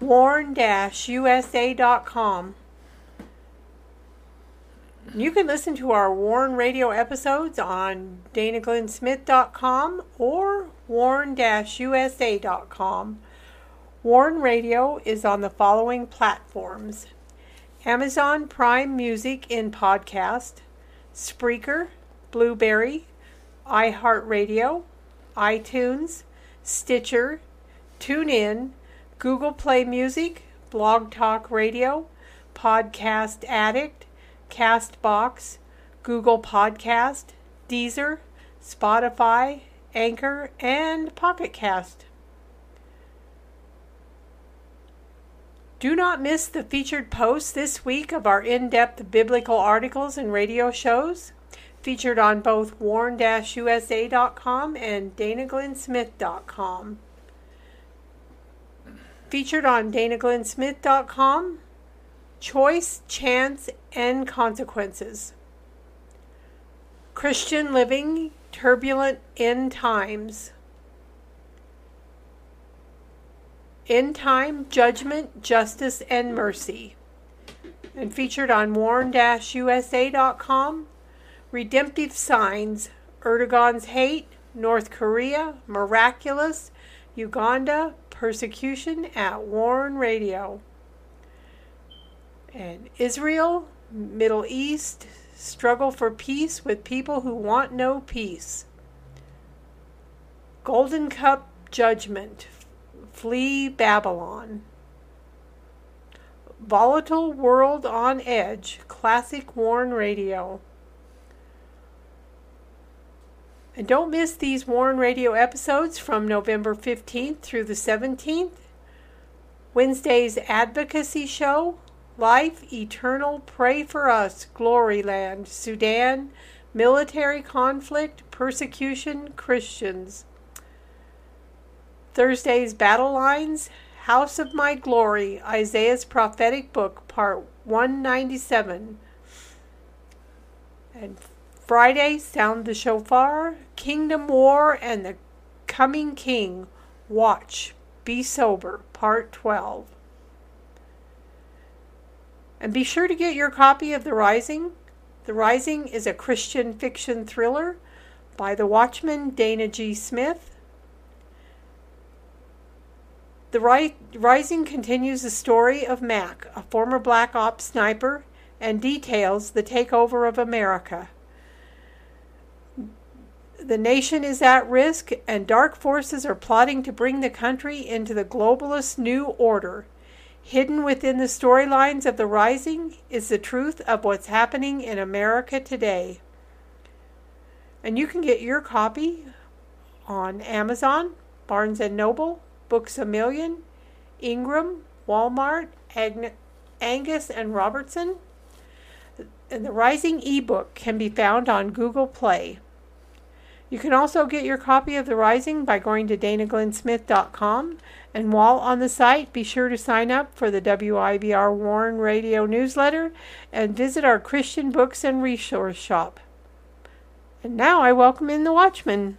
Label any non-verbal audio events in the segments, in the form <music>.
warn-usa.com. You can listen to our Warn Radio episodes on danaglennsmith.com or warn-usa.com. Warn Radio is on the following platforms Amazon Prime Music in podcast, Spreaker, Blubrry, iHeartRadio, iTunes, Stitcher, TuneIn, Google Play Music, Blog Talk Radio, Podcast Addict, Castbox, Google Podcast, Deezer, Spotify, Anchor, and Pocket Cast. Do not miss the featured posts this week of our in depth biblical articles and radio shows, featured on both warn usa.com and danaglennsmith.com. Featured on danaglennsmith.com Choice, Chance, and Consequences. Christian Living, Turbulent End Times. End Time, Judgment, Justice, and Mercy. And featured on warn-usa.com, Redemptive Signs, Erdogan's Hate, North Korea, Miraculous, Uganda, Persecution at Warn Radio. And Israel, Middle East, Struggle for Peace with People Who Want No Peace. Golden Cup Judgment, Flee Babylon. Volatile World on Edge, Classic Warn Radio. And don't miss these Warn Radio episodes from November 15th through the 17th. Wednesday's Advocacy Show, Life Eternal, Pray for Us, Glory Land, Sudan, Military Conflict, Persecution, Christians. Thursday's Battle Lines, House of My Glory, Isaiah's Prophetic Book, Part 197. And Friday, Sound the Shofar, Kingdom War, and the Coming King, Watch, Be Sober, Part 12. And be sure to get your copy of The Rising. The Rising is a Christian fiction thriller by the Watchman Dana G. Smith. The Rising continues the story of Mac, a former Black Ops sniper, and details the takeover of America. The nation is at risk, and dark forces are plotting to bring the country into the globalist new order. Hidden within the storylines of The Rising is the truth of what's happening in America today. And you can get your copy on Amazon, Barnes & Noble, Books a Million, Ingram, Walmart, Agn- Angus and Robertson. And the Rising ebook can be found on Google Play. You can also get your copy of The Rising by going to danaglennsmith.com. And while on the site, be sure to sign up for the WIBR Warn Radio newsletter and visit our Christian books and resource shop. And now I welcome in the Watchman.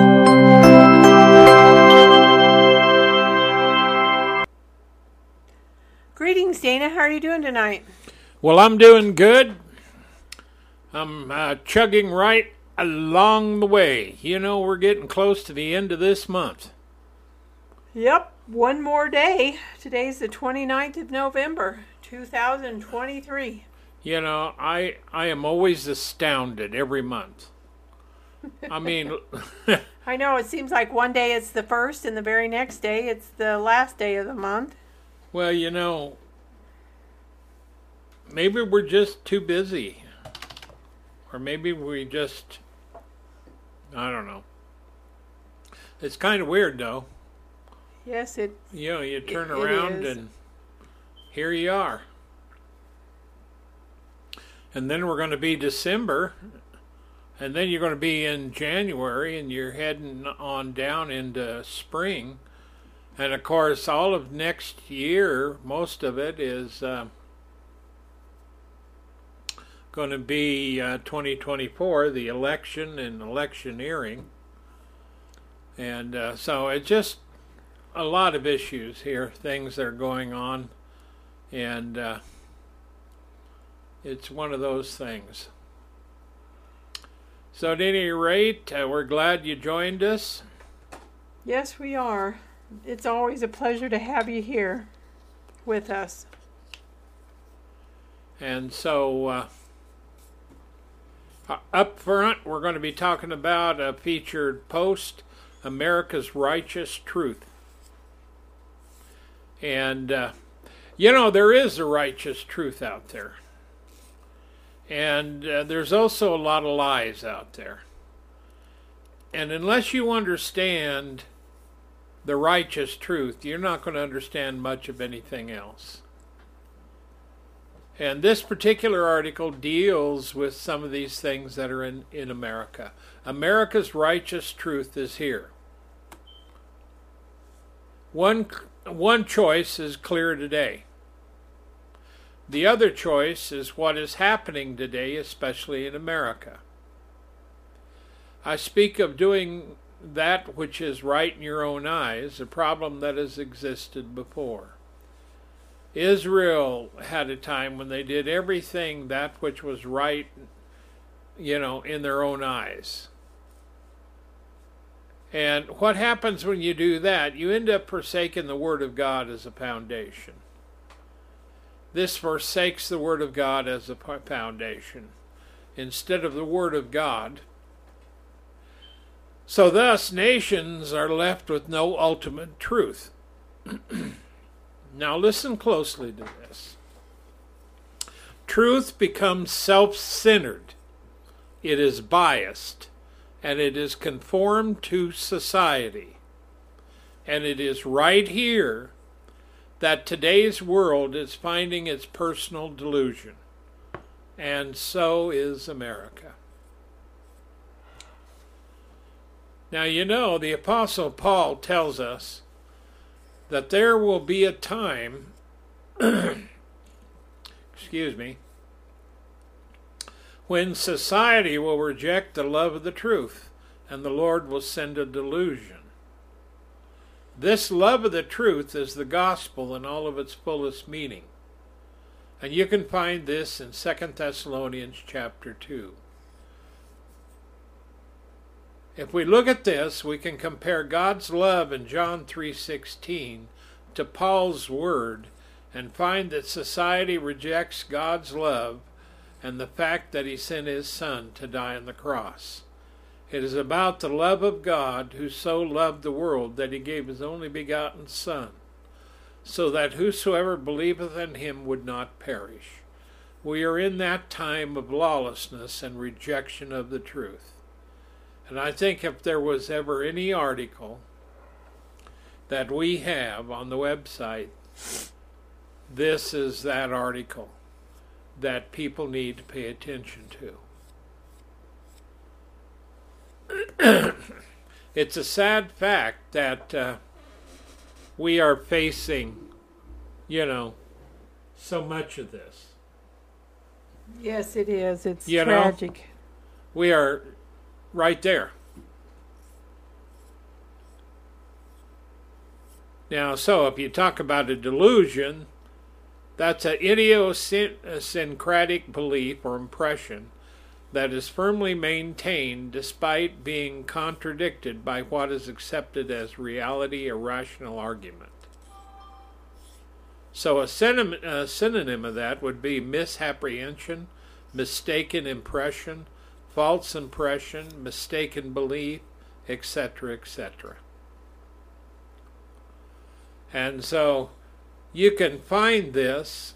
Greetings, Dana. How are you doing tonight? Well, I'm doing good. I'm uh, chugging right along the way. You know, we're getting close to the end of this month. Yep, one more day. Today's the 29th of November, 2023. You know, I I am always astounded every month. I mean, <laughs> I know it seems like one day it's the first and the very next day it's the last day of the month. well, you know, maybe we're just too busy. Or maybe we just I don't know. It's kind of weird though. Yes, it You know, you turn it around is. and here you are. And then we're going to be December, and then you're going to be in January, and you're heading on down into spring. And of course, all of next year, most of it is uh, going to be uh, 2024, the election and electioneering. And uh, so it's just a lot of issues here, things that are going on, and uh, it's one of those things. So, at any rate, uh, we're glad you joined us. yes, we are. It's always a pleasure to have you here with us. And so, uh, uh, up front, we're going to be talking about a featured post America's Righteous Truth. And, uh, you know, there is a righteous truth out there. And uh, there's also a lot of lies out there. And unless you understand the righteous truth, you're not going to understand much of anything else. And this particular article deals with some of these things that are in, in America. America's righteous truth is here. One, one choice is clear today. The other choice is what is happening today, especially in America. I speak of doing that which is right in your own eyes, a problem that has existed before. Israel had a time when they did everything that which was right, you know, in their own eyes. And what happens when you do that? You end up forsaking the Word of God as a foundation. This forsakes the Word of God as a foundation instead of the Word of God. So, thus, nations are left with no ultimate truth. <clears throat> now, listen closely to this. Truth becomes self centered, it is biased, and it is conformed to society. And it is right here that today's world is finding its personal delusion. And so is America. Now, you know, the Apostle Paul tells us that there will be a time, <clears throat> excuse me, when society will reject the love of the truth and the Lord will send a delusion. This love of the truth is the gospel in all of its fullest meaning. And you can find this in 2 Thessalonians chapter 2. If we look at this, we can compare God's love in John 3:16 to Paul's word and find that society rejects God's love and the fact that he sent his son to die on the cross. It is about the love of God who so loved the world that he gave his only begotten son so that whosoever believeth in him would not perish. We are in that time of lawlessness and rejection of the truth. And I think if there was ever any article that we have on the website, this is that article that people need to pay attention to. <clears throat> it's a sad fact that uh, we are facing, you know, so much of this. Yes, it is. It's You know? tragic. We are right there. Now, so if you talk about a delusion, that's an idiosyncratic belief or impression that is firmly maintained despite being contradicted by what is accepted as reality or rational argument. So a synonym, a synonym of that would be misapprehension, mistaken impression, false impression, mistaken belief, etc., etc. And so you can find this,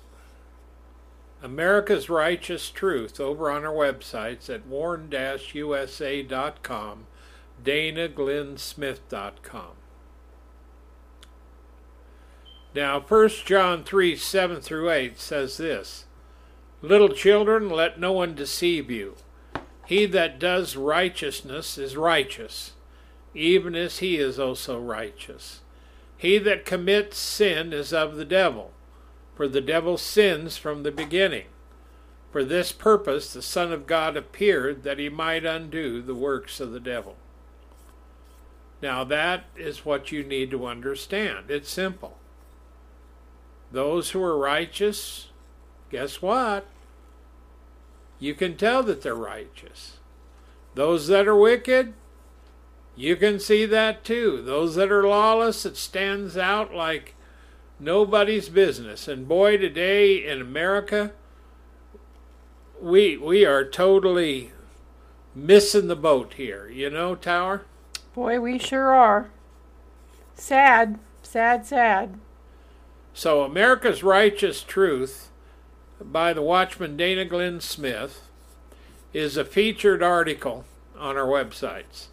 America's Righteous Truth, over on our websites at warn-usa.com, danaglennsmith.com. Now, 1 John 3 7 through 8 says this Little children, let no one deceive you. He that does righteousness is righteous, even as he is also righteous. He that commits sin is of the devil, for the devil sins from the beginning. For this purpose the Son of God appeared, that he might undo the works of the devil. Now, that is what you need to understand. It's simple. Those who are righteous, guess what? You can tell that they're righteous. Those that are wicked, you can see that too. Those that are lawless, it stands out like nobody's business. And boy, today in America, we we are totally missing the boat here. You know, Tower. Boy, we sure are. Sad, sad, sad. So, America's Righteous Truth by the Watchman Dana Glenn Smith is a featured article on our websites.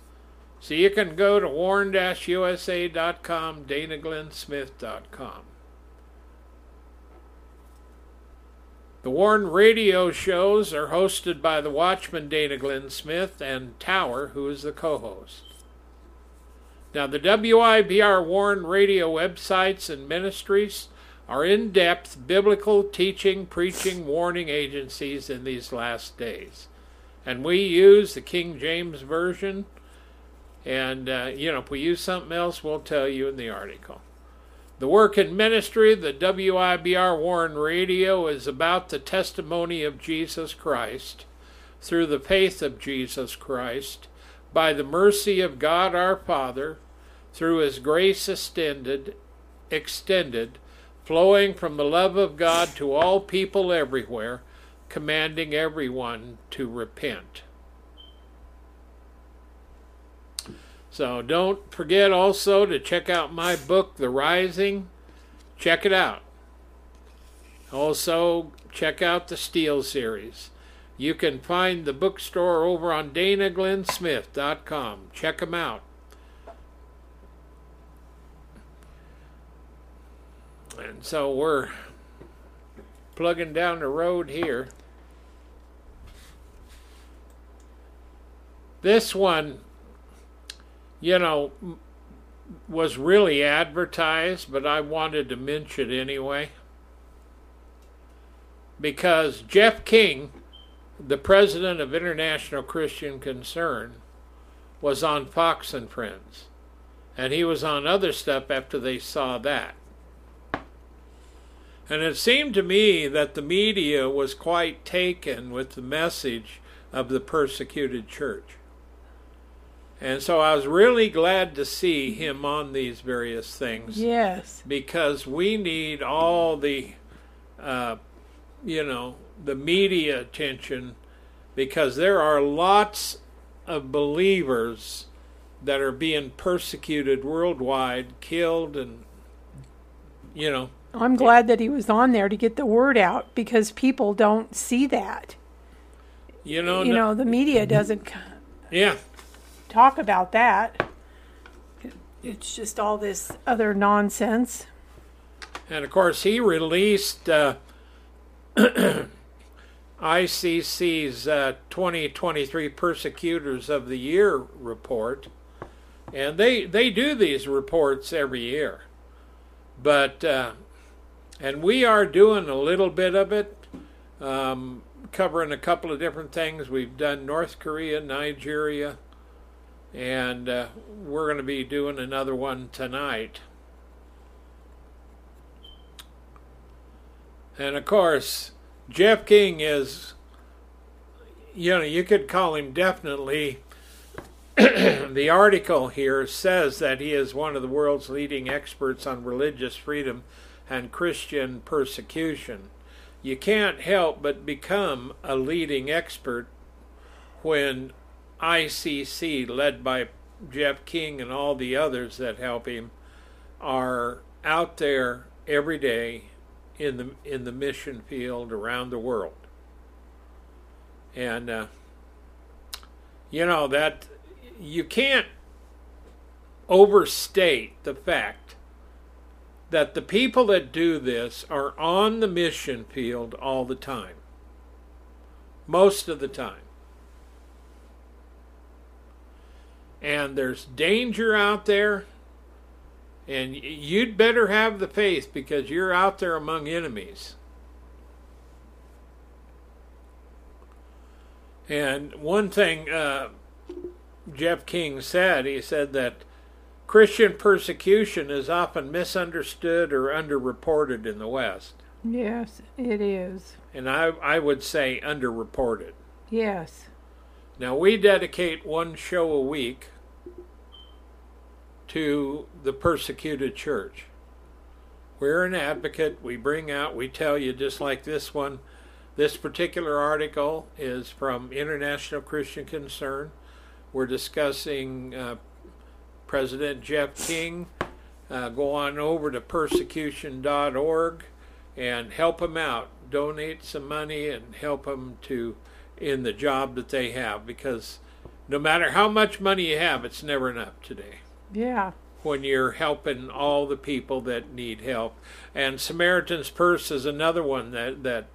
So you can go to warn-usa.com, danaglennsmith.com. The Warn radio shows are hosted by the Watchman Dana Glenn Smith and Tower, who is the co host. Now, the WIBR Warn radio websites and ministries are in depth biblical teaching, preaching, warning agencies in these last days. And we use the King James Version. And, uh, you know, if we use something else, we'll tell you in the article. The work in ministry, the WIBR Warn Radio, is about the testimony of Jesus Christ through the faith of Jesus Christ, by the mercy of God our Father, through his grace extended, extended flowing from the love of God to all people everywhere, commanding everyone to repent. So don't forget also to check out my book, The Rising. Check it out. Also, check out the Steel series. You can find the bookstore over on danaglennsmith.com. Check them out. And so we're plugging down the road here. This one, you know, was really advertised, but I wanted to mention it anyway. Because Jeff King, the president of International Christian Concern, was on Fox and Friends. And he was on other stuff after they saw that. And it seemed to me that the media was quite taken with the message of the persecuted church. And so I was really glad to see him on these various things. Yes. Because we need all the, uh, you know, the media attention because there are lots of believers that are being persecuted worldwide, killed, and, you know, I'm glad that he was on there to get the word out because people don't see that. You know, you know, the media doesn't yeah talk about that. It's just all this other nonsense. And of course, he released uh, <clears throat> ICC's uh, 2023 Persecutors of the Year report, and they they do these reports every year. But uh, and we are doing a little bit of it, um, covering a couple of different things. We've done North Korea, Nigeria, and uh, we're going to be doing another one tonight. And of course, Jeff King is you know, you could call him definitely. <clears throat> the article here says that he is one of the world's leading experts on religious freedom and Christian persecution. You can't help but become a leading expert when ICC, led by Jeff King and all the others that help him, are out there every day in the in the mission field around the world. And uh, you know that you can't overstate the fact that the people that do this are on the mission field all the time. Most of the time. And there's danger out there, and you'd better have the faith because you're out there among enemies. And one thing uh, Jeff King said, he said that Christian persecution is often misunderstood or underreported in the West. Yes, it is. And I, I would say underreported. Yes. Now, we dedicate one show a week to the persecuted church. We're an advocate. We bring out, we tell you, just like this one. This particular article is from International Christian Concern. We're discussing uh, President Jeff King. Uh, go on over to persecution.org and help him out. Donate some money and help him to in the job that they have because no matter how much money you have, it's never enough today. Yeah. When you're helping all the people that need help, and Samaritan's Purse is another one that that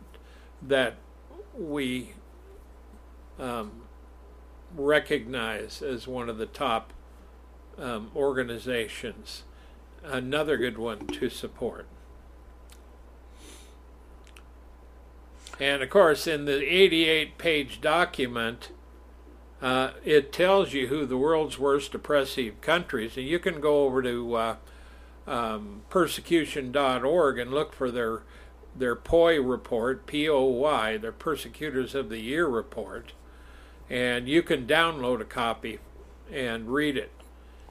that we um, recognize as one of the top um, organizations. Another good one to support. And of course, in the 88 page document, uh, it tells you who the world's worst oppressive countries, and you can go over to uh, um, persecution.org and look for their their POY report, P O Y, their Persecutors of the Year report, and you can download a copy and read it.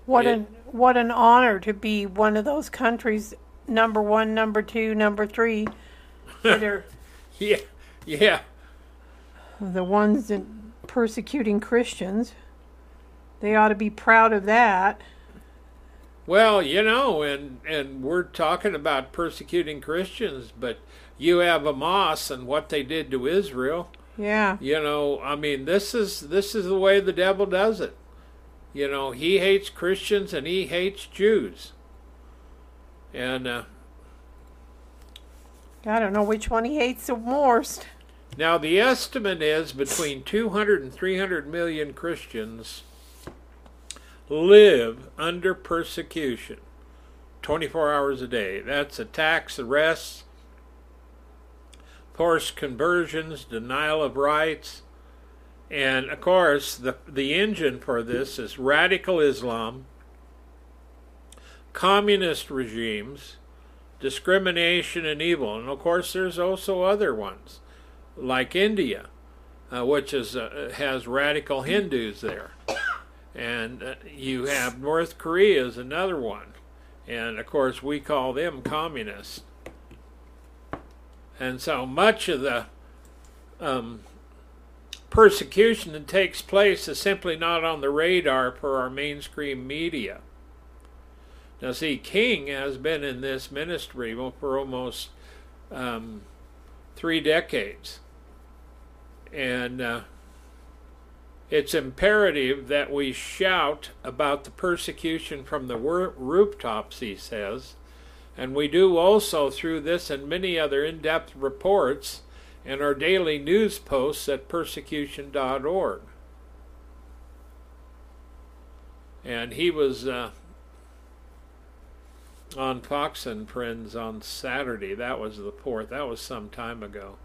What It- an what an honor to be one of those countries, number one, number two, number three, that are <laughs> Yeah, yeah, the ones that persecuting Christians. They ought to be proud of that. Well, you know, and and we're talking about persecuting Christians, but you have Hamas and what they did to Israel. Yeah. You know, I mean, this is this is the way the devil does it. You know, he hates Christians and he hates Jews. And uh, I don't know which one he hates the most. now the estimate is between 200 and 300 million Christians live under persecution 24 hours a day. That's attacks, arrests, forced conversions, denial of rights, and of course the the engine for this is radical Islam, communist regimes, discrimination and evil, and of course there's also other ones like India, uh, which is uh, has radical Hindus there, and uh, you have North Korea is another one, and of course we call them communists. And so much of the um, persecution that takes place is simply not on the radar for our mainstream media. Now, see, King has been in this ministry for almost um, three decades. And uh, it's imperative that we shout about the persecution from the rooftops, he says. And we do also through this and many other in depth reports and our daily news posts at persecution.org. And he was uh, on Fox and Friends on Saturday. That was the 4th. That was some time ago.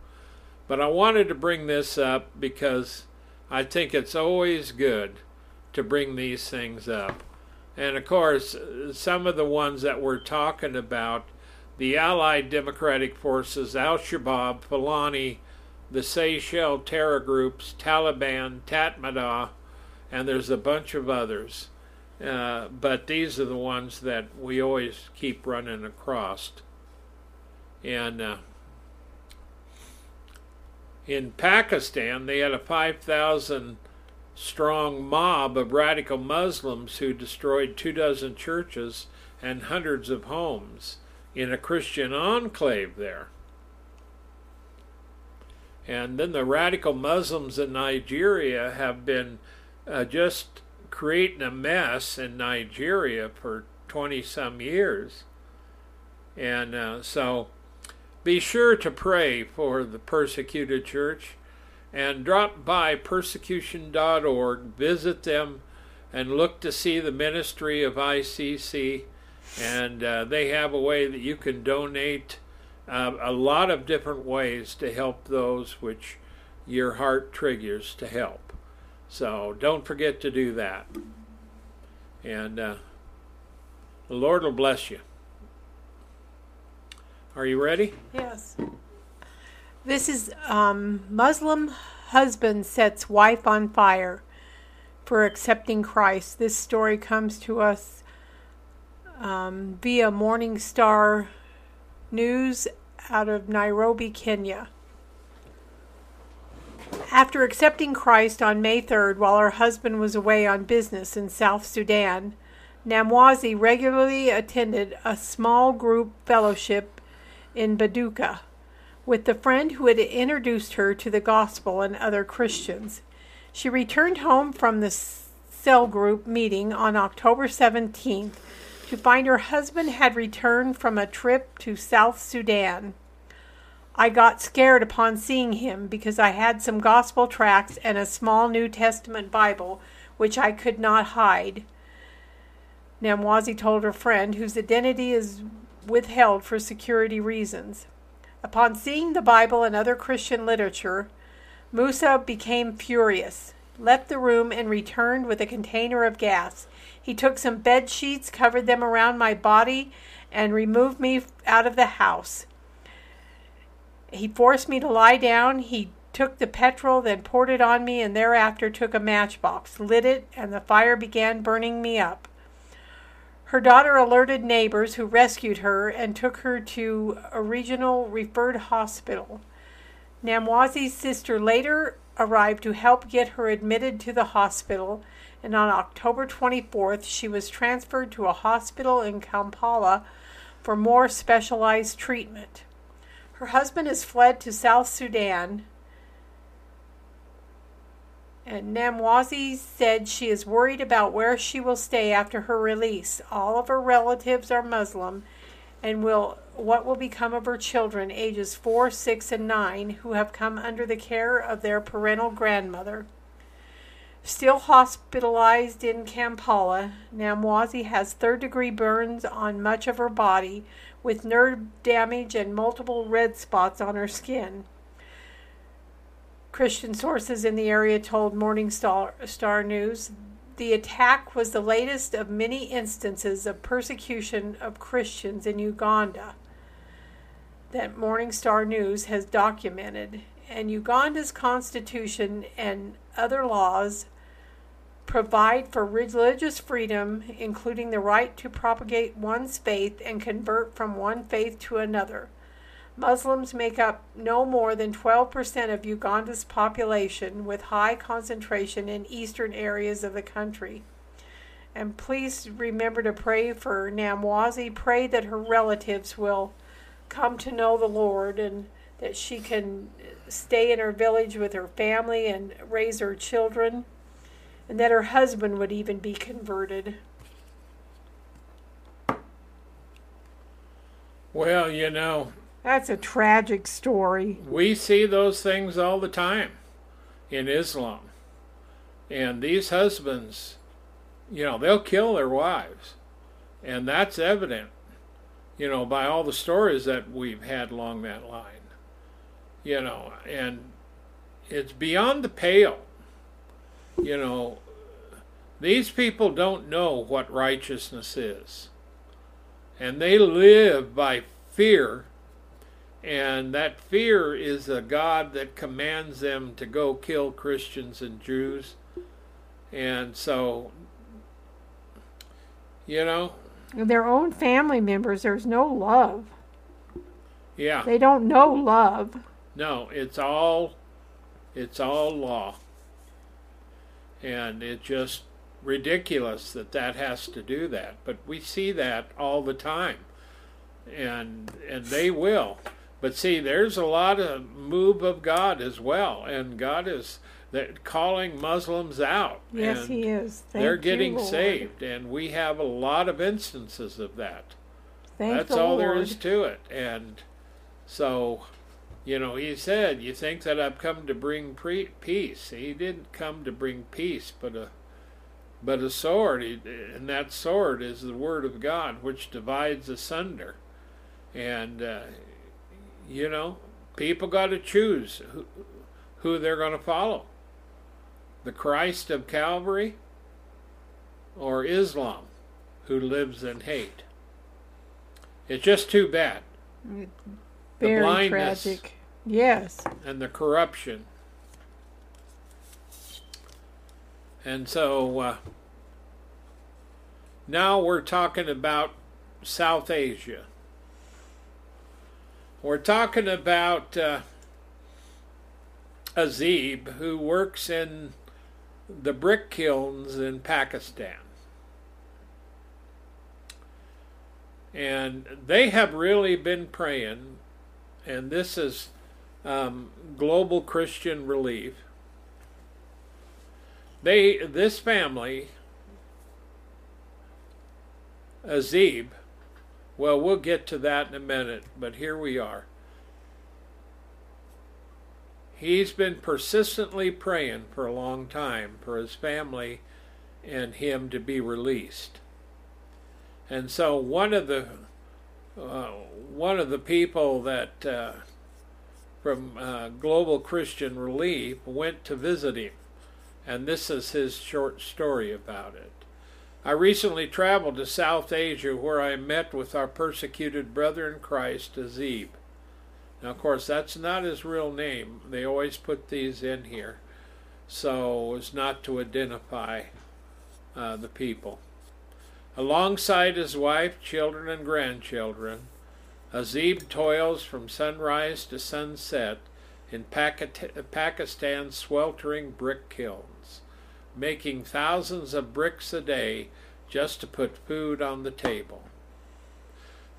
But I wanted to bring this up because I think it's always good to bring these things up. And of course, some of the ones that we're talking about the Allied Democratic Forces, Al Shabaab, Fulani, the Sahel terror groups, Taliban, Tatmadaw, and there's a bunch of others. Uh, but these are the ones that we always keep running across. And uh, in Pakistan, they had a 5,000 strong mob of radical Muslims who destroyed two dozen churches and hundreds of homes in a Christian enclave there. And then the radical Muslims in Nigeria have been uh, just creating a mess in Nigeria for 20 some years. And uh, so be sure to pray for the persecuted church and drop by persecution.org, visit them, and look to see the ministry of ICC. And uh, they have a way that you can donate uh, a lot of different ways to help those which your heart triggers to help. So don't forget to do that. And uh, the Lord will bless you. Are you ready? Yes. This is um, Muslim husband sets wife on fire for accepting Christ. This story comes to us um, via Morning Star News out of Nairobi, Kenya. After accepting Christ on May 3rd while her husband was away on business in South Sudan, Namwazi regularly attended a small group fellowship in Baduka with the friend who had introduced her to the gospel and other Christians. She returned home from the cell group meeting on October 17th to find her husband had returned from a trip to South Sudan. I got scared upon seeing him because I had some gospel tracts and a small New Testament Bible which I could not hide. Namwazi told her friend, whose identity is withheld for security reasons. Upon seeing the Bible and other Christian literature, Musa became furious, left the room, and returned with a container of gas. He took some bed sheets, covered them around my body, and removed me out of the house. He forced me to lie down. He took the petrol, then poured it on me, and thereafter took a matchbox, lit it, and the fire began burning me up. Her daughter alerted neighbors who rescued her and took her to a regional referred hospital. Namwazi's sister later arrived to help get her admitted to the hospital, and on October 24th, she was transferred to a hospital in Kampala for more specialized treatment. Her husband has fled to South Sudan and Namwazi said she is worried about where she will stay after her release. All of her relatives are Muslim, and will what will become of her children, ages four, six, and nine, who have come under the care of their parental grandmother. Still hospitalized in Kampala, Namwazi has third degree burns on much of her body, with nerve damage and multiple red spots on her skin. Christian sources in the area told Morning Star, Star News the attack was the latest of many instances of persecution of Christians in Uganda that Morning Star News has documented. And Uganda's constitution and other laws provide for religious freedom, including the right to propagate one's faith and convert from one faith to another. Muslims make up no more than 12% of Uganda's population, with high concentration in eastern areas of the country. And please remember to pray for Namwazi. Pray that her relatives will come to know the Lord and that she can stay in her village with her family and raise her children, and that her husband would even be converted. Well, you know, that's a tragic story. We see those things all the time in Islam. And these husbands, you know, they'll kill their wives. And that's evident, you know, by all the stories that we've had along that line. You know, and it's beyond the pale. You know, these people don't know what righteousness is. And they live by fear And that fear is a God that commands them to go kill Christians and Jews. And so, you know, Their own family members, there's no love. yeah. They don't know love. No, it's all it's all law. And it's just ridiculous that that has to do that. But we see that all the time. And and they will. But see, there's a lot of move of God as well, and God is that calling Muslims out. Yes, He is. Thank they're getting Lord. saved, and we have a lot of instances of that. Thank That's all Lord. there is to it. And so, you know, he said, "You think that I've come to bring pre- peace? He didn't come to bring peace, but a but a sword. And that sword is the word of God, which divides asunder. And uh, you know, people got to choose who, who they're going to follow: the Christ of Calvary or Islam, who lives in hate." It's just too bad. the Very blindness. tragic. Yes. and the corruption. And so uh, now we're talking about South Asia. We're talking about uh, Azib, who works in the brick kilns in Pakistan. And they have really been praying, and this is um, Global Christian Relief. They, this family, Azib, well, we'll get to that in a minute, but here we are. He's been persistently praying for a long time for his family and him to be released. And so one of the uh, one of the people that uh, from uh, Global Christian Relief went to visit him, and this is his short story about it. I recently traveled to South Asia where I met with our persecuted brother in Christ, Azib. Now, of course, that's not his real name. They always put these in here so as not to identify uh, the people. Alongside his wife, children, and grandchildren, Azib toils from sunrise to sunset in Pakistan's sweltering brick kilns, making thousands of bricks a day just to put food on the table.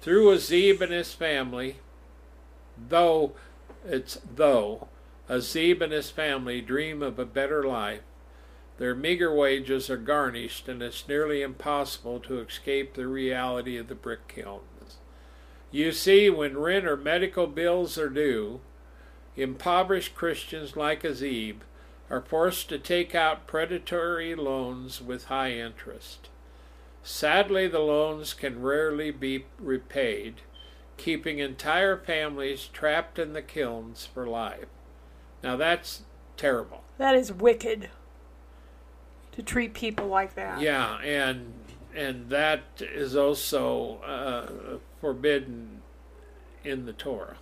Through Azib and his family, though it's though Azib and his family dream of a better life, their meager wages are garnished, and it's nearly impossible to escape the reality of the brick kilns. You see, when rent or medical bills are due, impoverished Christians like Azib are forced to take out predatory loans with high interest. Sadly, the loans can rarely be repaid, keeping entire families trapped in the kilns for life. Now that's terrible. That is wicked to treat people like that. Yeah, and and that is also uh, forbidden in the Torah.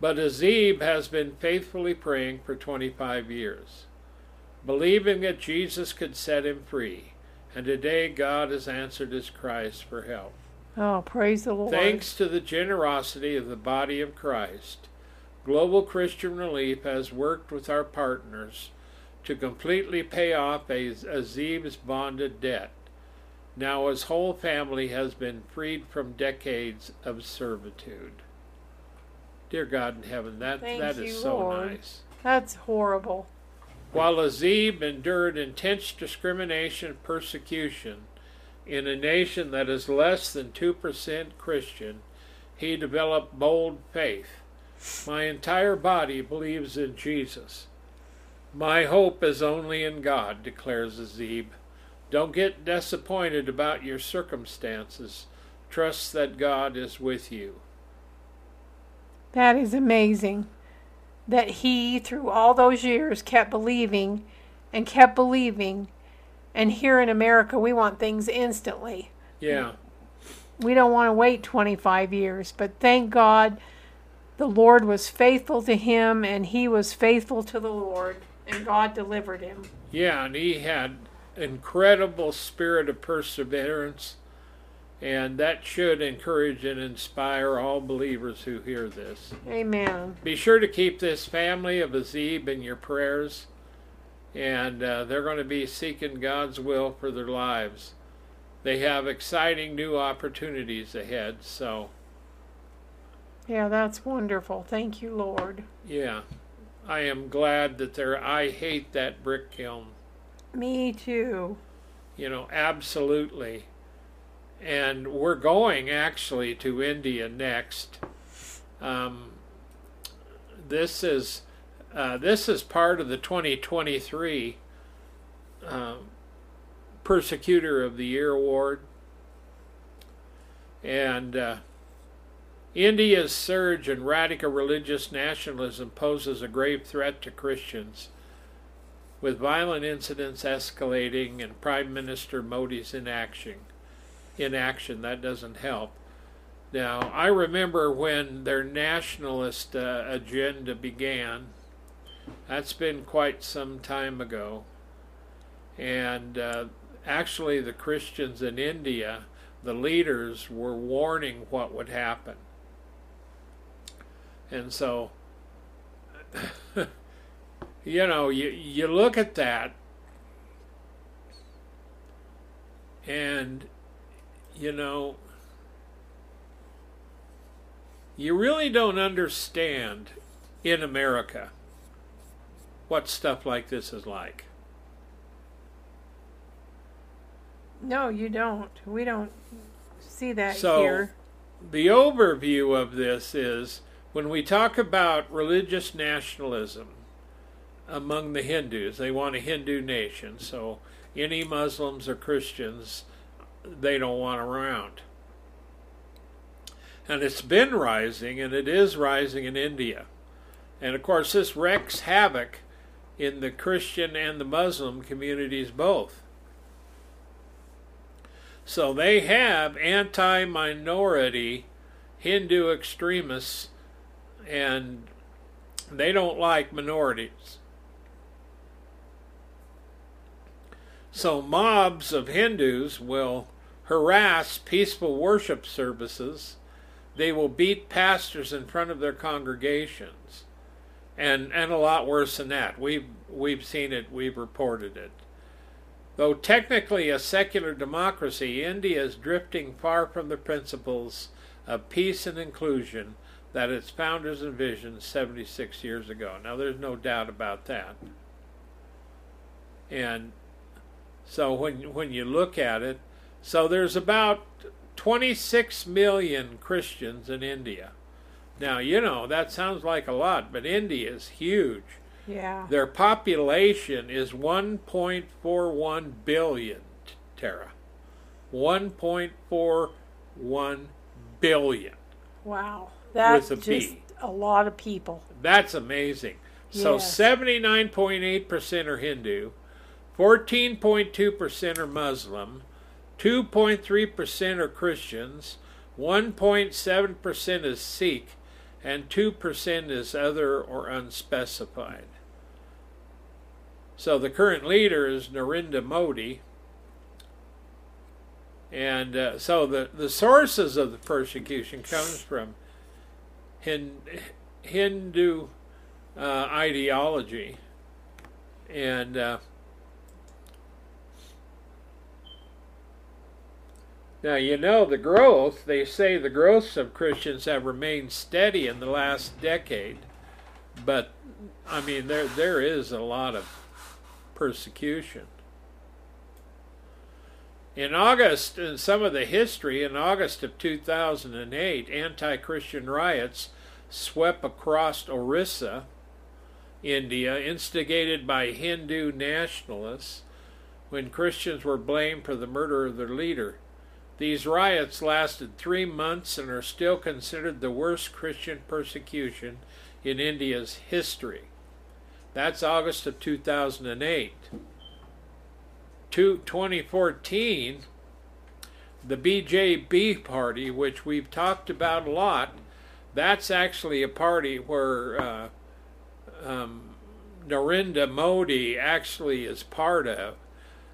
But Azib has been faithfully praying for 25 years, believing that Jesus could set him free, and today God has answered his cries for help. Oh, praise the Lord. Thanks to the generosity of the body of Christ, Global Christian Relief has worked with our partners to completely pay off Azib's bonded debt. Now his whole family has been freed from decades of servitude. Dear God in heaven, that, Thank that you, so Lord. nice. That's horrible. While Azib endured intense discrimination and persecution in a nation that is less than 2% Christian, he developed bold faith. My entire body believes in Jesus. My hope is only in God, declares Azib. Don't get disappointed about your circumstances. Trust that God is with you. That is amazing. That he, through all those years, kept believing and kept believing. And here in America, we want things instantly. Yeah, We don't want to wait 25 years. But thank God the Lord was faithful to him and he was faithful to the Lord and God delivered him. Yeah, and he had incredible spirit of perseverance and that should encourage and inspire all believers who hear this. Amen. Be sure to keep this family of Azib in your prayers, and uh, they're going to be seeking God's will for their lives. They have exciting new opportunities ahead, so. Yeah, that's wonderful. Thank you, Lord. Yeah, I am glad that they're. I hate that brick kiln. Me too. You know, absolutely and we're going actually to India next. Um, this is uh, this is part of the 2023 uh, Persecutor of the Year award, and uh, India's surge in radical religious nationalism poses a grave threat to Christians. With violent incidents escalating and Prime Minister Modi's inaction, inaction. That doesn't help. Now, I remember when their nationalist uh, agenda began. That's been quite some time ago. And uh, actually, the Christians in India, the leaders, were warning what would happen. And so, <laughs> you know, you, you look at that, and you know, you really don't understand in America what stuff like this is like. No, you don't. We don't see that so, here. The overview of this is when we talk about religious nationalism among the Hindus, they want a Hindu nation. So any Muslims or Christians they don't want around. And it's been rising, and it is rising in India. And of course, this wreaks havoc in the Christian and the Muslim communities both. So they have anti minority Hindu extremists, and they don't like minorities. So mobs of Hindus will harass peaceful worship services. They will beat pastors in front of their congregations. And, and a lot worse than that. We've, we've seen it, we've reported it. Though technically a secular democracy, India is drifting far from the principles of peace and inclusion that its founders envisioned 76 years ago. Now, there's no doubt about that. And so when, when you look at it, so there's about 26 million Christians in India. Now, you know, that sounds like a lot, but India is huge. Yeah. Their population is 1.41 billion, Tara. 1.41 billion. Wow. That's with a just B. a lot of people. That's amazing. So Yes. 79.8% are Hindu, 14.2% are Muslim, 2.3% are Christians, 1.7% is Sikh, and 2% is other or unspecified. So the current leader is Narendra Modi. And uh, so the, the sources of the persecution comes from Hin, Hindu uh, ideology. And uh, Now, you know, the growth, they say the growths of Christians have remained steady in the last decade, but I mean, there, there is a lot of persecution. In August, in some of the history, in August of 2008, anti Christian riots swept across Orissa, India, instigated by Hindu nationalists when Christians were blamed for the murder of their leader. These riots lasted three months and are still considered the worst Christian persecution in India's history. That's August of 2008. To 2014, the BJP party, which we've talked about a lot, That's actually a party where uh, um, Narendra Modi actually is part of,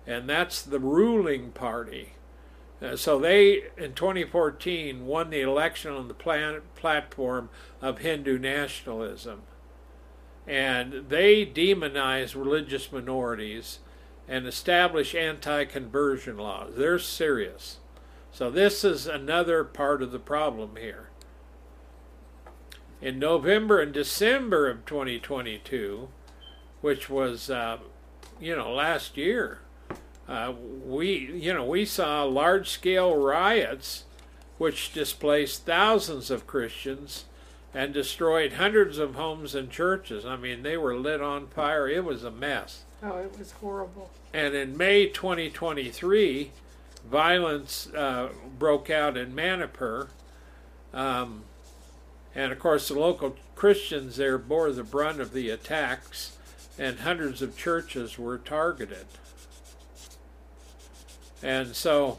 and that's the ruling party. Uh, so they, in 2014, won the election on the plan- platform of Hindu nationalism. And they demonize religious minorities and establish anti conversion laws. They're serious. So, this is another part of the problem here. In November and December of 2022, which was, uh, you know, last year, uh, we, you know, we saw large-scale riots, which displaced thousands of Christians and destroyed hundreds of homes and churches. I mean, they were lit on fire. It was a mess. Oh, it was horrible. And in May 2023, violence uh, broke out in Manipur. Um, and of course, the local Christians there bore the brunt of the attacks, and hundreds of churches were targeted. And so,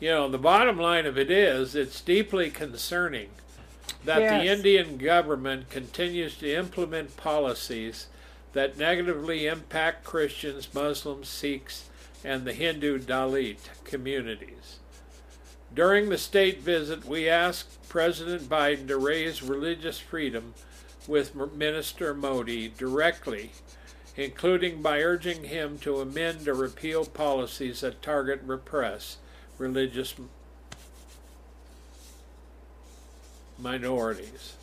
you know, the bottom line of it is it's deeply concerning that Yes. the Indian government continues to implement policies that negatively impact Christians, Muslims, Sikhs, and the Hindu Dalit communities. During the state visit, we asked President Biden to raise religious freedom with Minister Modi directly, including by urging him to amend or repeal policies that target repress religious minorities.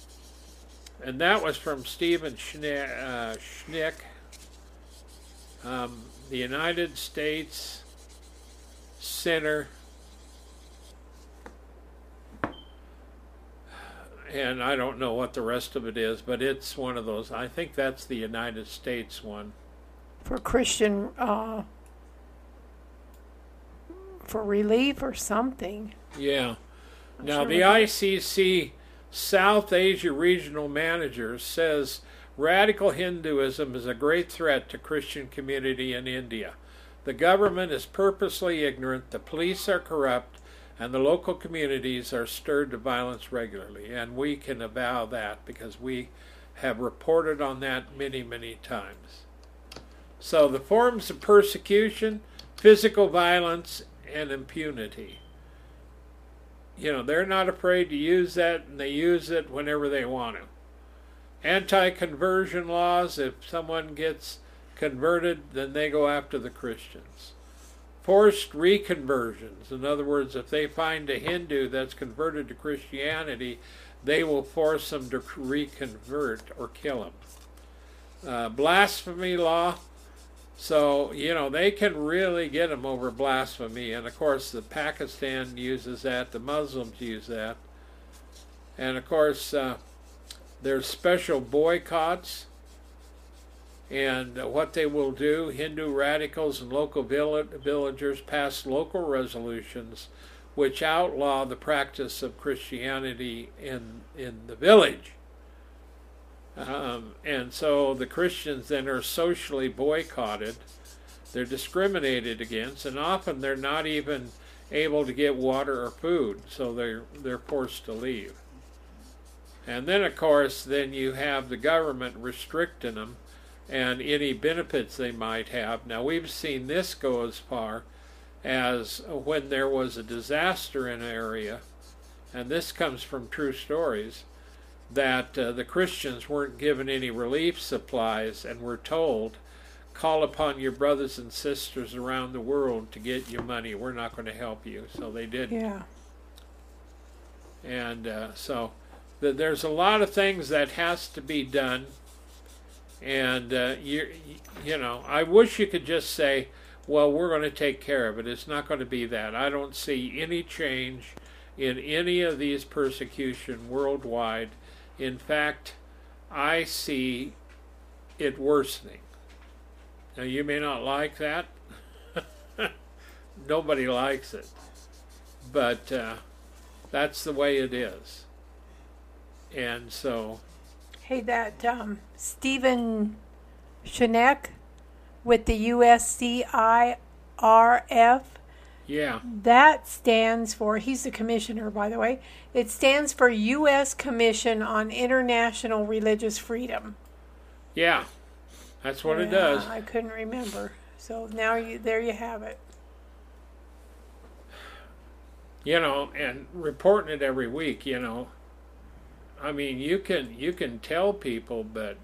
And that was from Stephen Schneck, uh, Schneck um, the United States Center and I don't know what the rest of it is, but it's one of those. I think that's the United States one. For Christian, uh, for relief or something. Yeah. Now, sure the ICC South Asia Regional Manager says radical Hinduism is a great threat to Christian community in India. The government is purposely ignorant, the police are corrupt, and the local communities are stirred to violence regularly. And we can avow that because we have reported on that many, many times. So the forms of persecution, physical violence, and impunity. You know, they're not afraid to use that, and they use it whenever they want to. Anti conversion laws, if someone gets converted, then they go after the Christians. Forced reconversions, in other words, if they find a Hindu that's converted to Christianity, they will force them to reconvert or kill him. Uh, blasphemy law, so, you know, they can really get them over blasphemy. And of course, the Pakistan uses that, the Muslims use that. And of course, uh, there's special boycotts. And uh, what they will do, Hindu radicals and local villagers pass local resolutions which outlaw the practice of Christianity in, in the village. Um, and so the Christians then are socially boycotted. They're discriminated against, and often they're not even able to get water or food, so they're they're forced to leave. And then, of course, then you have the government restricting them and any benefits they might have. Now we've seen this go as far as when there was a disaster in an area, and this comes from true stories that uh, the Christians weren't given any relief supplies and were told, call upon your brothers and sisters around the world to get you money. We're not going to help you. So they didn't. Yeah. And uh, so th- there's a lot of things that has to be done. And, uh, you, you know, I wish you could just say, well, we're going to take care of it. It's not going to be that. I don't see any change in any of these persecution worldwide. In fact, I see it worsening. Now, you may not like that. <laughs> Nobody likes it. But uh, that's the way it is. And so, Hey, that um, Stephen Schneck with the USCIRF Yeah. That stands for, he's the commissioner, by the way, it stands for U.S. Commission on International Religious Freedom. Yeah. That's what yeah, it does. I couldn't remember. So now you, there you have it. You know, and reporting it every week, you know. I mean, you can you can tell people, but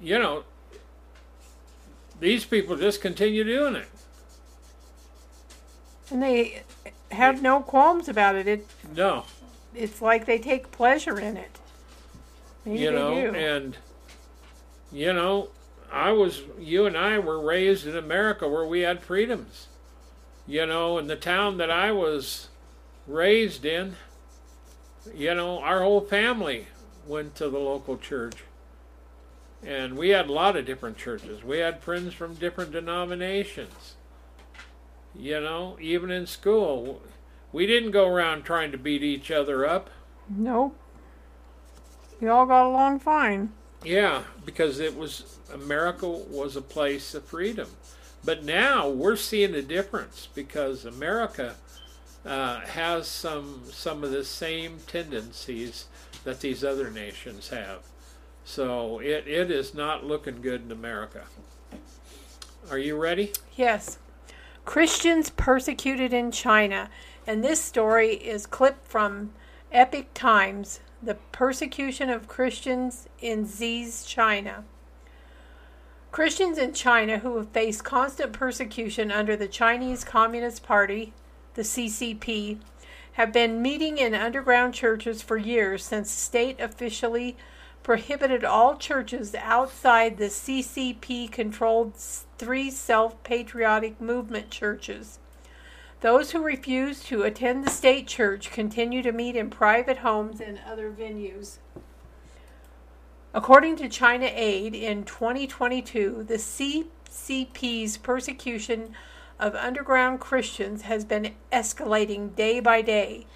you know, these people just continue doing it. And they have no qualms about it. It No, it's like they take pleasure in it. Maybe you know, and you know, I was you and I were raised in America where we had freedoms. You know, in the town that I was raised in, you know, our whole family went to the local church. And we had a lot of different churches. We had friends from different denominations. You know, even in school, we didn't go around trying to beat each other up. nope. We all got along fine. Yeah, because it was America was a place of freedom. But now we're seeing a difference because America uh, has some some of the same tendencies that these other nations have. So it, it is not looking good in America. Are you ready? Yes. Christians persecuted in China. And this story is clipped from Epoch Times The Persecution of Christians in Xi's China. Christians in China who have faced constant persecution under the Chinese Communist Party, the CCP, have been meeting in underground churches for years since the state officially prohibited all churches outside the CCP controlled three self patriotic movement churches. Those who refuse to attend the state church continue to meet in private homes and other venues. According to China Aid, in 2022, the CCP's persecution of underground Christians has been escalating day by day.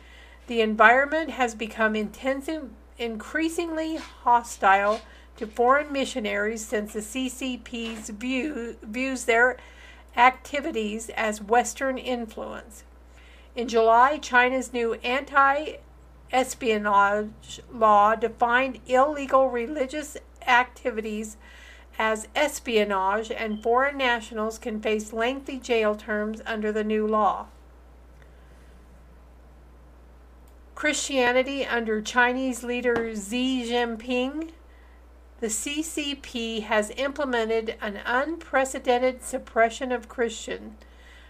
The environment has become intensive, increasingly hostile to foreign missionaries since the CCP's view, views their activities as Western influence. In July, China's new anti espionage law defined illegal religious activities as espionage, and foreign nationals can face lengthy jail terms under the new law. Christianity under Chinese leader Xi Jinping, the CCP has implemented an unprecedented suppression of Christian.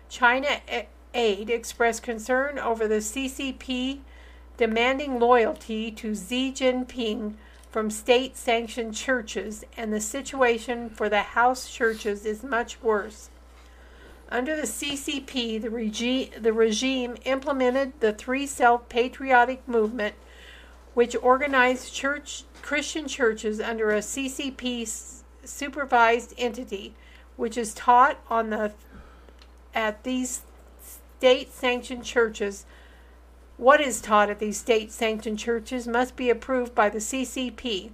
China Aid expressed concern over the CCP demanding loyalty to Xi Jinping from state sanctioned churches, and the situation for the house churches is much worse. Under the CCP, the, regi- the regime implemented the Three Self Patriotic Movement, which organized church Christian churches under a CCP supervised entity, which is taught on the at these state sanctioned churches. What is taught at these state sanctioned churches must be approved by the CCP.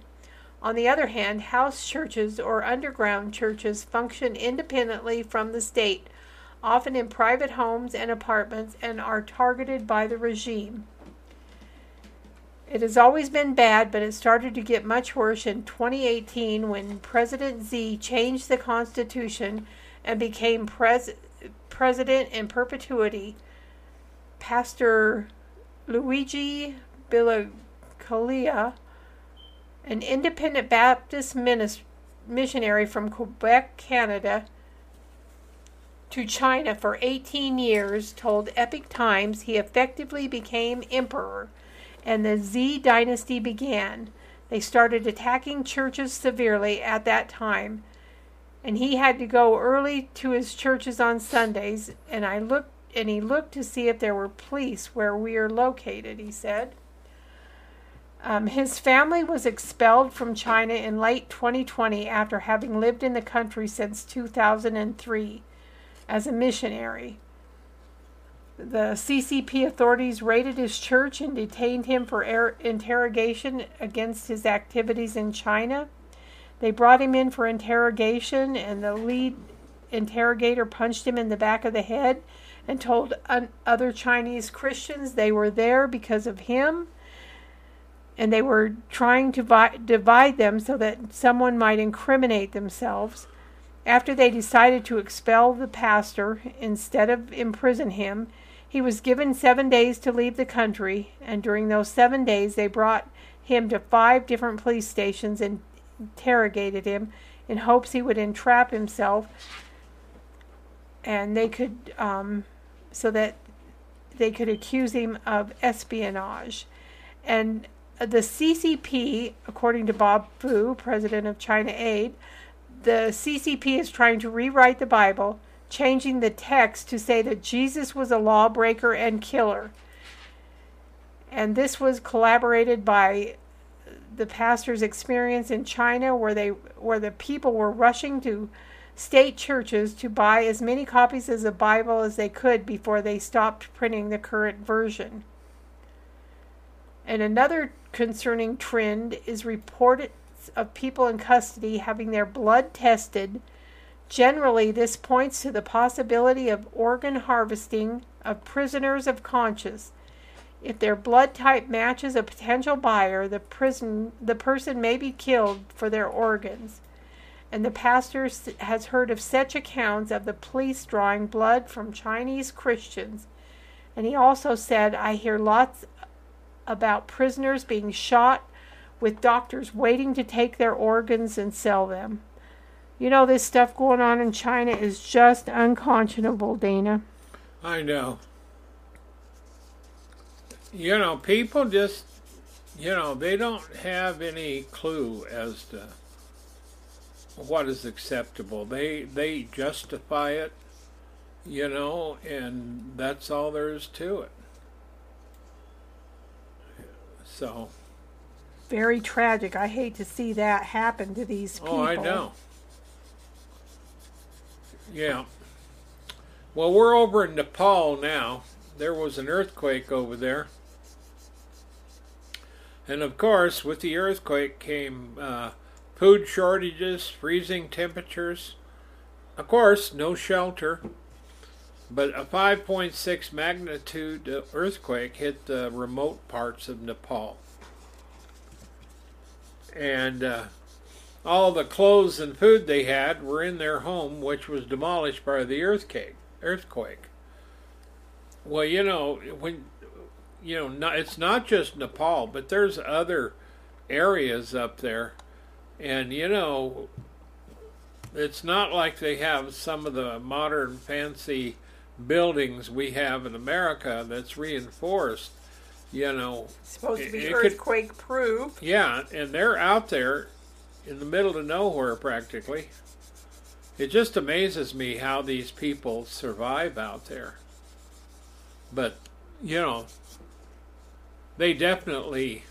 On the other hand, house churches or underground churches function independently from the state, often in private homes and apartments, and are targeted by the regime. It has always been bad, but it started to get much worse in 2018 when President Xi changed the constitution and became pres- president in perpetuity. Pastor Luigi Bilacalia, an independent Baptist minis- missionary from Quebec, Canada, to China for 18 years, told Epoch Times he effectively became emperor and the Xi dynasty began. They started attacking churches severely at that time, and he had to go early to his churches on Sundays, and I looked and he looked to see if there were police where we are located, he said. Um, his family was expelled from China in late 2020 after having lived in the country since 2003 as a missionary. The CCP authorities raided his church and detained him for er- interrogation against his activities in China. They brought him in for interrogation, and the lead interrogator punched him in the back of the head and told other Chinese Christians they were there because of him. And they were trying to vi- divide them so that someone might incriminate themselves. After they decided to expel the pastor instead of imprison him, he was given seven days to leave the country, and during those seven days they brought him to five different police stations and interrogated him in hopes he would entrap himself. And they could um, so that they could accuse him of espionage and the CCP, according to Bob Fu, president of China Aid, the CCP is trying to rewrite the Bible, changing the text to say that Jesus was a lawbreaker and killer. And this was collaborated by the pastor's experience in China where they where the people were rushing to state churches to buy as many copies of the Bible as they could before they stopped printing the current version. And another concerning trend is reports of people in custody having their blood tested. Generally, this points to the possibility of organ harvesting of prisoners of conscience. If their blood type matches a potential buyer, the prison the person may be killed for their organs. And the pastor has heard of such accounts of the police drawing blood from Chinese Christians. And he also said, I hear lots about prisoners being shot with doctors waiting to take their organs and sell them. You know, this stuff going on in China is just unconscionable, Dana. I know. You know, people just, you know, they don't have any clue as to what is acceptable. They they justify it, you know, and that's all there is to it. So. Very tragic. I hate to see that happen to these people. Oh, I know. Yeah. Well, we're over in Nepal now. There was an earthquake over there. And of course, with the earthquake came uh, food shortages, freezing temperatures. Of course, no shelter. But a 5.6 magnitude earthquake hit the remote parts of Nepal. And uh, all the clothes and food they had were in their home, which was demolished by the earthquake. Earthquake. Well, you know, when you know, it's not just Nepal, but there's other areas up there, and you know, it's not like they have some of the modern fancy buildings we have in America that's reinforced. You know, it's supposed to be earthquake could, proof. Yeah, and they're out there in the middle of nowhere practically. It just amazes me how these people survive out there. But, you know, they definitely,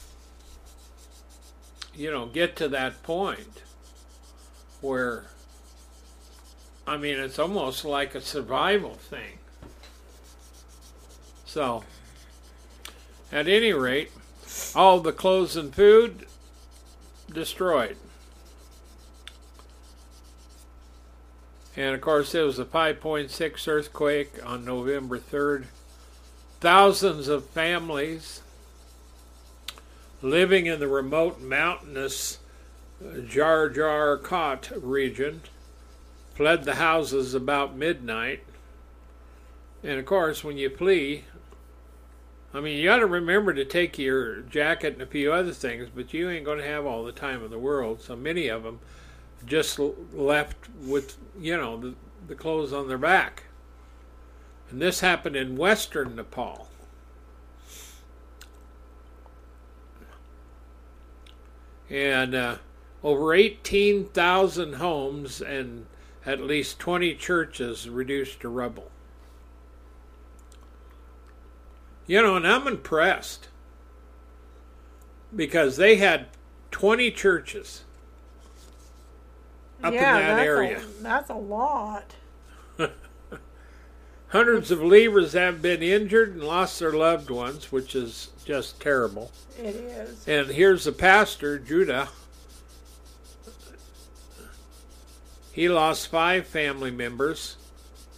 you know, get to that point where, I mean, it's almost like a survival thing. So, at any rate, all the clothes and food destroyed. And of course, there was a 5.6 earthquake on November 3rd. Thousands of families living in the remote mountainous Jajarkot region fled the houses about midnight. And of course, when you flee, I mean, you got to remember to take your jacket and a few other things, but you ain't going to have all the time in the world. So many of them just left with, you know, the, the clothes on their back. And this happened in western Nepal. And uh, over 18,000 homes and at least 20 churches reduced to rubble. You know, and I'm impressed because they had 20 churches up yeah, in that that's area. A, that's a lot. <laughs> Hundreds of believers have been injured and lost their loved ones, which is just terrible. It is. And here's the pastor, Judah. He lost five family members.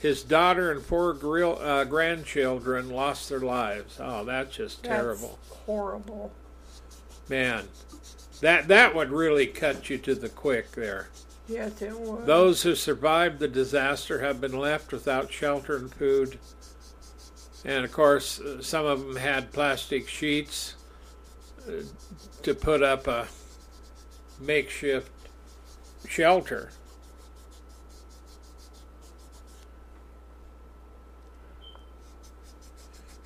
His daughter and four grill, uh, grandchildren lost their lives. Oh, that's just That's terrible. horrible. Man, that that would really cut you to the quick there. Yes, it was. Those who survived the disaster have been left without shelter and food. And of course, uh, some of them had plastic sheets uh, to put up a makeshift shelter.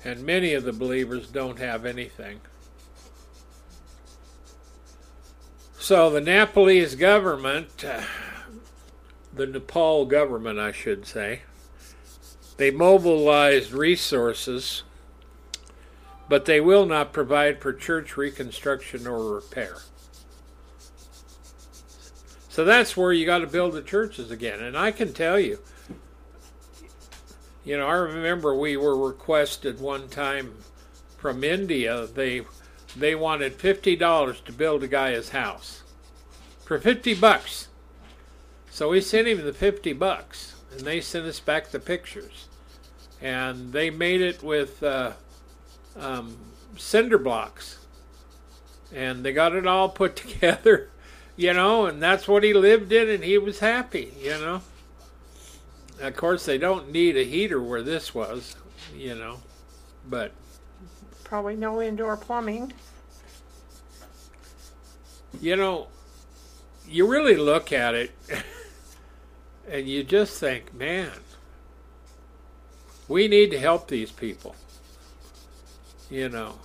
And many of the believers don't have anything. So the Nepalese government, uh, the Nepal government, I should say, they mobilized resources, but they will not provide for church reconstruction or repair. So that's where you got to build the churches again. And I can tell you, you know, I remember we were requested one time from India. They they wanted fifty dollars to build a guy his house for fifty bucks. So we sent him the fifty bucks, and they sent us back the pictures, and they made it with uh, um, cinder blocks, and they got it all put <laughs> together, you know, and that's what he lived in, and he was happy, you know. Of course, they don't need a heater where this was, you know, but Probably no indoor plumbing. you know, you really look at it <laughs> and you just think, man, we need to help these people. You know,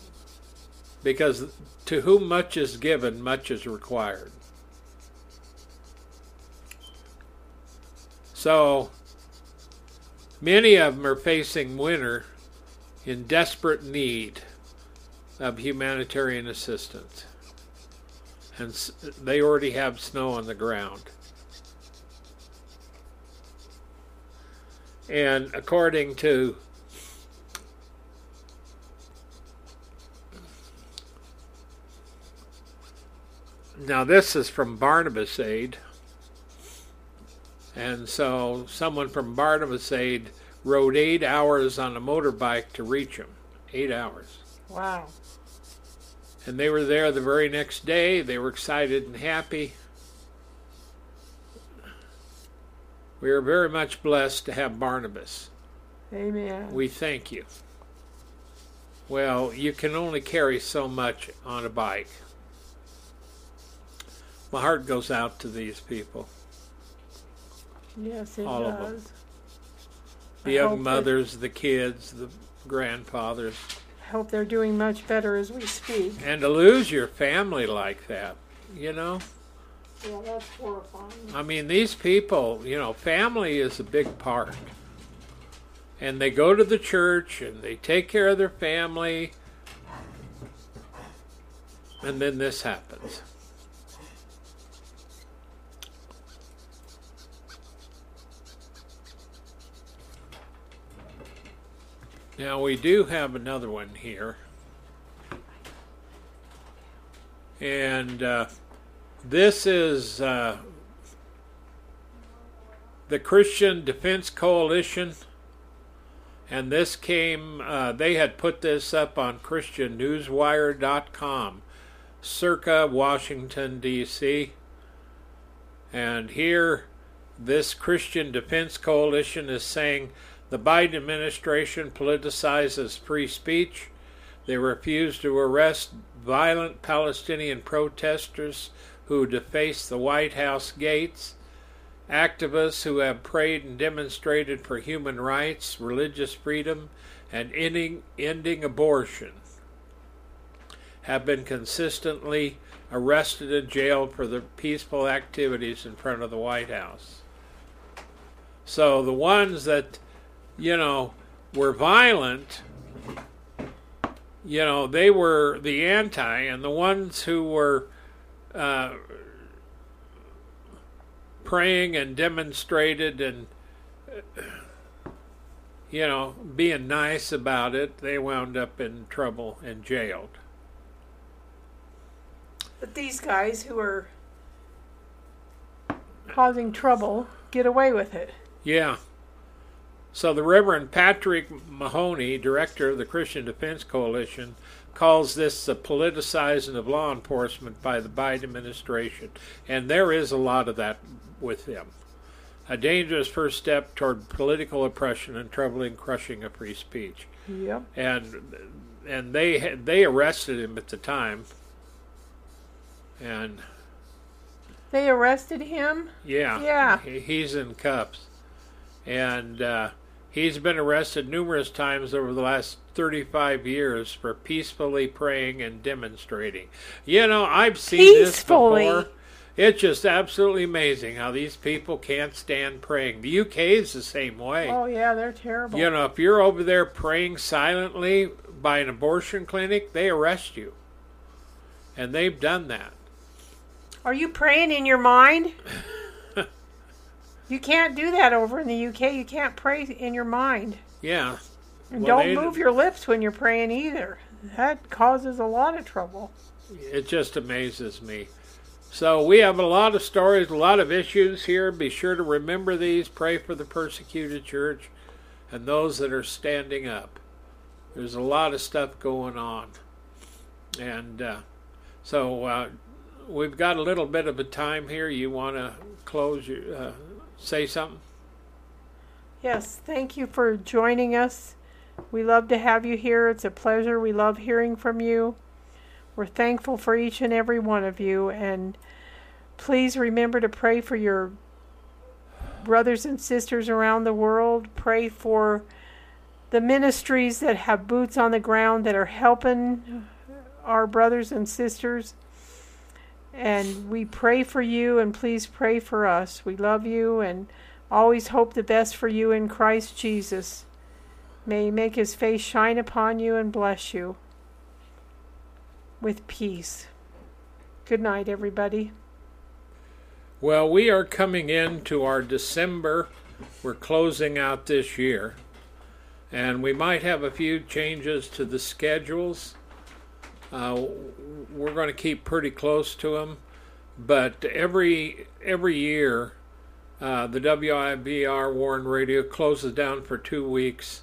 because to whom much is given, much is required. So, many of them are facing winter in desperate need of humanitarian assistance and they already have snow on the ground. And according to now, this is from Barnabas Aid. And so, someone from Barnabas Aid rode eight hours on a motorbike to reach him. Eight hours. Wow. And they were there the very next day. They were excited and happy. We are very much blessed to have Barnabas. Amen. We thank you. Well, you can only carry so much on a bike. My heart goes out to these people. yes, it all of them. The I young mothers, the kids, the grandfathers. Hope they're doing much better as we speak. And to lose your family like that, you know? Yeah, that's horrifying. I mean, these people, you know, family is a big part. And they go to the church and they take care of their family. And then this happens. Now, we do have another one here. And uh, this is uh, the Christian Defense Coalition. And this came, uh, they had put this up on ChristianNewsWire.com, circa Washington, D.C. And here, this Christian Defense Coalition is saying the Biden administration politicizes free speech. They refuse to arrest violent Palestinian protesters who deface the White House gates, activists who have prayed and demonstrated for human rights, religious freedom, and ending, ending abortion have been consistently arrested and jailed for their peaceful activities in front of the White House. So the ones that, you know, were violent, you know, they were the anti, and the ones who were uh, praying and demonstrated and, you know, being nice about it, they wound up in trouble and jailed. But these guys who are causing trouble get away with it. Yeah. So the Reverend Patrick Mahoney, director of the Christian Defense Coalition, calls this the politicizing of law enforcement by the Biden administration. And there is a lot of that with them. A dangerous first step toward political oppression and troubling crushing of free speech. Yep. And and they they arrested him at the time. And they arrested him. Yeah. Yeah. He's in cuffs, and uh, he's been arrested numerous times over the last 35 years for peacefully praying and demonstrating. You know, I've seen peacefully. this before. It's just absolutely amazing how these people can't stand praying. The UK is the same way. Oh yeah, they're terrible. You know, if you're over there praying silently by an abortion clinic, they arrest you. And they've done that. Are you praying in your mind? <laughs> you can't do that over in the UK. You can't pray in your mind. Yeah. And well, don't move your lips when you're praying either. That causes a lot of trouble. It just amazes me. So we have a lot of stories, a lot of issues here. Be sure to remember these. Pray for the persecuted church and those that are standing up. There's a lot of stuff going on. And uh, so uh, we've got a little bit of a time here. You want to close your, uh, say something? Yes, thank you for joining us. We love to have you here. It's a pleasure. We love hearing from you. We're thankful for each and every one of you. And please remember to pray for your brothers and sisters around the world. Pray for the ministries that have boots on the ground that are helping our brothers and sisters. And we pray for you, and please pray for us. We love you and always hope the best for you in Christ Jesus. May He make His face shine upon you and bless you with peace. Good night, everybody. Well, we are coming into our December. We're closing out this year. And we might have a few changes to the schedules. Uh, we're going to keep pretty close to them. But every every year, uh, the WIBR Warn Radio closes down for two weeks.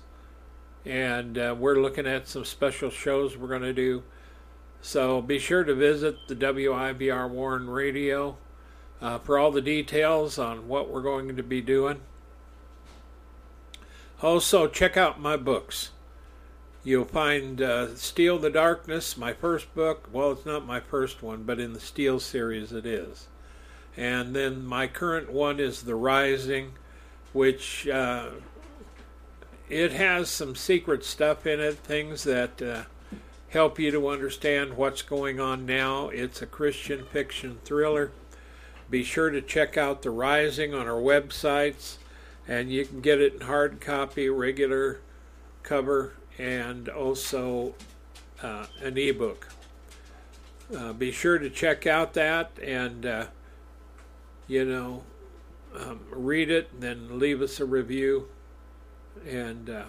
And uh, we're looking at some special shows we're going to do. So be sure to visit the WIBR Warn Radio uh, for all the details on what we're going to be doing. Also, check out my books. You'll find uh, Steal the Darkness, my first book. Well, it's not my first one, but in the Steal series it is. And then my current one is The Rising, which uh, it has some secret stuff in it, things that uh, help you to understand what's going on now. It's a Christian fiction thriller. Be sure to check out The Rising on our websites, and you can get it in hard copy, regular cover, and also uh, an ebook. Uh, be sure to check out that and, uh, you know, um, read it and then leave us a review. And uh,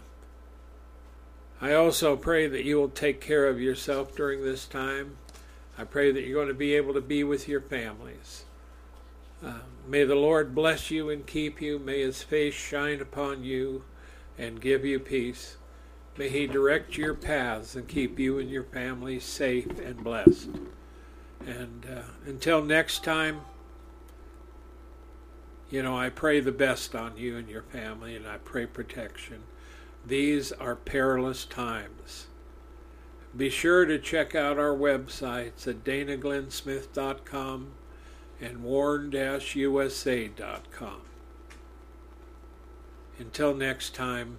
I also pray that you will take care of yourself during this time. I pray that you're going to be able to be with your families. Uh, may the Lord bless you and keep you. May his face shine upon you and give you peace. May he direct your paths and keep you and your family safe and blessed. And uh, until next time, you know, I pray the best on you and your family, and I pray protection. These are perilous times. Be sure to check out our websites at danaglennsmith.com and warn-usa.com. Until next time,